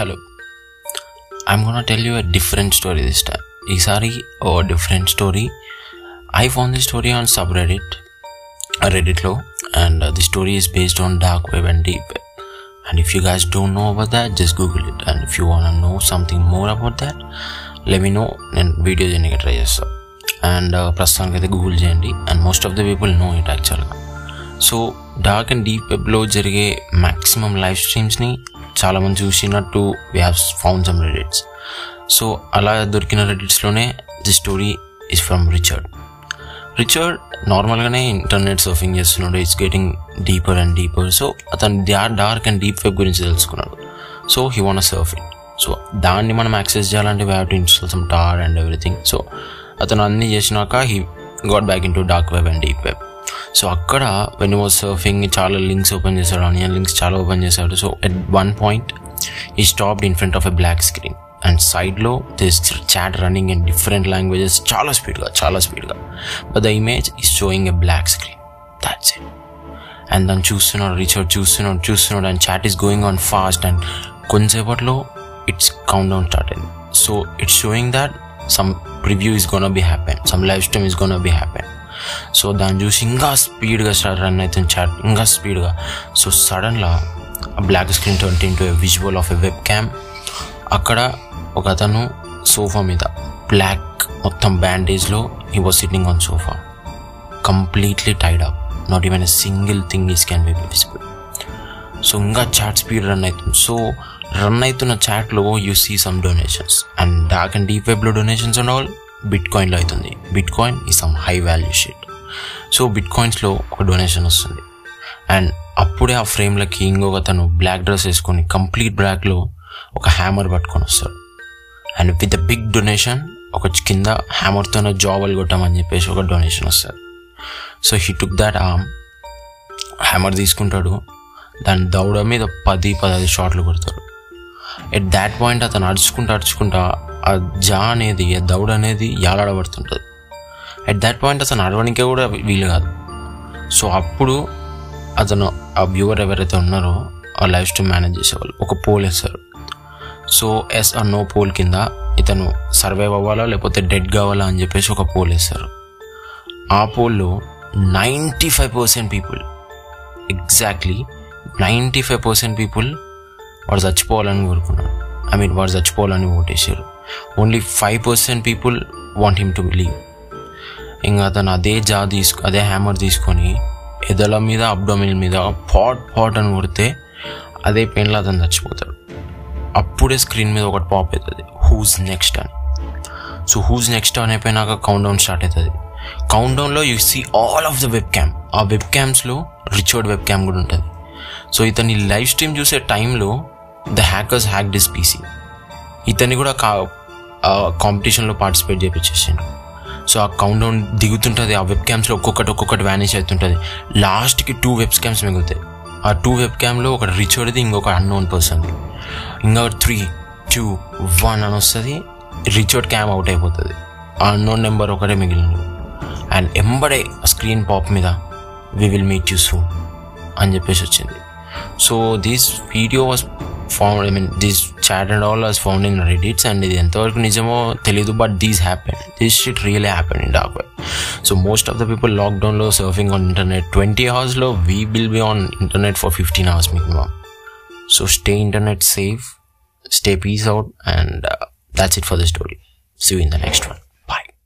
Hello I'm gonna tell you a different story this time ఈసారి ఓ different story I found the story on subreddit రెడిట్లో and the story is based on dark web and deep web and if you guys don't know about that just Google it and if you want know something more about that that no నేను video చేయడానికి try చేస్తాను and ప్రస్తుతానికి అయితే Google చేయండి. And most of the people know it యాక్చువల్గా so dark and deep వెబ్లో జరిగే maximum live స్ట్రీమ్స్ని చాలామంది చూసినట్టు we have found some reddits so అలా దొరికిన రెడిట్స్లోనే the story is from Richard Richard నార్మల్గానే ఇంటర్నెట్ సర్ఫింగ్ చేస్తున్నాడు. It's getting deeper and deeper so అతను డార్క్ అండ్ డీప్ వెబ్ గురించి తెలుసుకున్నాడు. So he want surf it so దాన్ని మనం యాక్సెస్ చేయాలంటే we have to install some Tor and everything so అతను అన్ని చేసినాక he got back into dark web and deep web so అక్కడ వెన్ వాజ్ సర్ఫింగ్ చాలా లింక్స్ ఓపెన్ చేశాడు. Onion links చాలా ఓపెన్ చేశాడు. So at one point he stopped in front of a black screen and సైడ్లో this chat running in different languages చాలా స్పీడ్గా చాలా స్పీడ్గా but the image is showing a black screen that's it and దాన్ని చూస్తున్నాడు Richard చూస్తున్నాడు చూస్తున్నాడు. And chat is going on fast and కొంతసేపట్లో it's countdown start అయింది so it's showing that some preview is gonna be happen some life stream is gonna be happen so దాన్ని చూసి ఇంకా స్పీడ్గా start run అవుతుంది chat. ఇంకా స్పీడ్గా. So సడన్గా black screen twenty into visual of a webcam అక్కడ ఒక అతను సోఫా మీద బ్లాక్ మొత్తం బ్యాండేజ్లో he was sitting on sofa completely tied up not even a single thing is can be visible so ఇంకా చాట్ స్పీడ్ రన్ అవుతుంది. So run అవుతున్న చాట్లో you see some donations and dark and deep వెబ్లో donations and all బిట్ కాయిన్లో అవుతుంది. Bitcoin is some high value sheet so bit కాయిన్స్లో ఒక డొనేషన్ వస్తుంది. అండ్ అప్పుడే ఆ ఫ్రేమ్లకి ఇంకొక తను బ్లాక్ డ్రెస్ వేసుకొని కంప్లీట్ బ్లాక్లో ఒక హ్యామర్ పట్టుకొని వస్తాడు. And with the big donation ఒక కింద హ్యామర్తోనే జాబులు కొట్టామని చెప్పేసి ఒక డొనేషన్ వస్తుంది so he took that um hammer తీసుకుంటాడు. దాని దౌడ మీద పది పదహైదు షాట్లు కొడతాడు. ఎట్ దాట్ పాయింట్ అతను అడుచుకుంటా అడుచుకుంటా ఆ జా అనేది ఆ దౌడ అనేది యాలాడబడుతుంటుంది. ఎట్ దాట్ పాయింట్ అతను నడవడానికే కూడా వీలు కాదు. సో అప్పుడు అతను ఆ వ్యూవర్ ఎవరైతే ఉన్నారో ఆ లైఫ్ స్ట్రీమ్ మేనేజ్ చేసేవాళ్ళు. ఒక పోల్ వేస్తారు. So yes or no poll కింద ఇతను సర్వైవ్ అవ్వాలా లేకపోతే డెడ్ కావాలా అని చెప్పేసి ఒక పోల్ వేస్తారు. ఆ పోల్లో ninety five percent people exactly ninety five percent people వాడు చచ్చిపోవాలని కోరుకున్నాడు ఐ మీన్ వాడు చచ్చిపోవాలని ఓటేసారు. Only five percent people want him to leave ఇంకా అతను అదే జా తీసుకు అదే హ్యామర్ తీసుకొని ఎదల మీద అబ్డోమిన్ మీద పాట్ పాట్ అని కొడితే అదే పెయిన్లో అతను చచ్చిపోతాడు. అప్పుడే స్క్రీన్ మీద ఒకటి పాప్ అవుతుంది. హూజ్ నెక్స్ట్ అని. సో హూజ్ నెక్స్ట్ అని అయిపోయినాక కౌంట్ డౌన్ స్టార్ట్ అవుతుంది. కౌంట్ డౌన్లో you see all of the webcam ఆ వెబ్ క్యామ్స్లో రిచర్డ్ వెబ్ క్యామ్ కూడా ఉంటుంది. సో ఇతని లైవ్ స్ట్రీమ్ చూసే టైంలో the hackers hack this PC ఇతన్ని కూడా కా కాంపిటీషన్లో పార్టిసిపేట్ చేయించేసిండు సో ఆ కౌంట్ డౌన్ దిగుతుంటుంది ఆ వెబ్ క్యామ్స్లో ఒక్కొక్కటి ఒక్కొక్కటి వ్యానిష్ అవుతుంటుంది. లాస్ట్కి టూ వెబ్ క్యామ్స్ మిగులుతాయి. ఆ టూ వెబ్ క్యామ్లో ఒక రిచర్డ్ది ఇంకొక అన్నోన్ పర్సన్. ఇంకా త్రీ టూ వన్ అని వస్తుంది రిచర్డ్ క్యామ్ అవుట్ అయిపోతుంది. ఆ అన్నోన్ నెంబర్ ఒకటే మిగిలింది. అండ్ ఎంబడే స్క్రీన్ పాప్ మీద we will meet you soon అని చెప్పేసి వచ్చింది. So this video was found I mean this chat and all was found in reddits and ఇది ఎంతవరకు నిజమో తెలియదు but these happen this shit really happen in dark web so most of the people లాక్డౌన్లో surfing on internet twenty అవర్స్లో we will be on internet for fifteen hours minimum so stay internet safe stay peace out and that's it for the story story. In the next one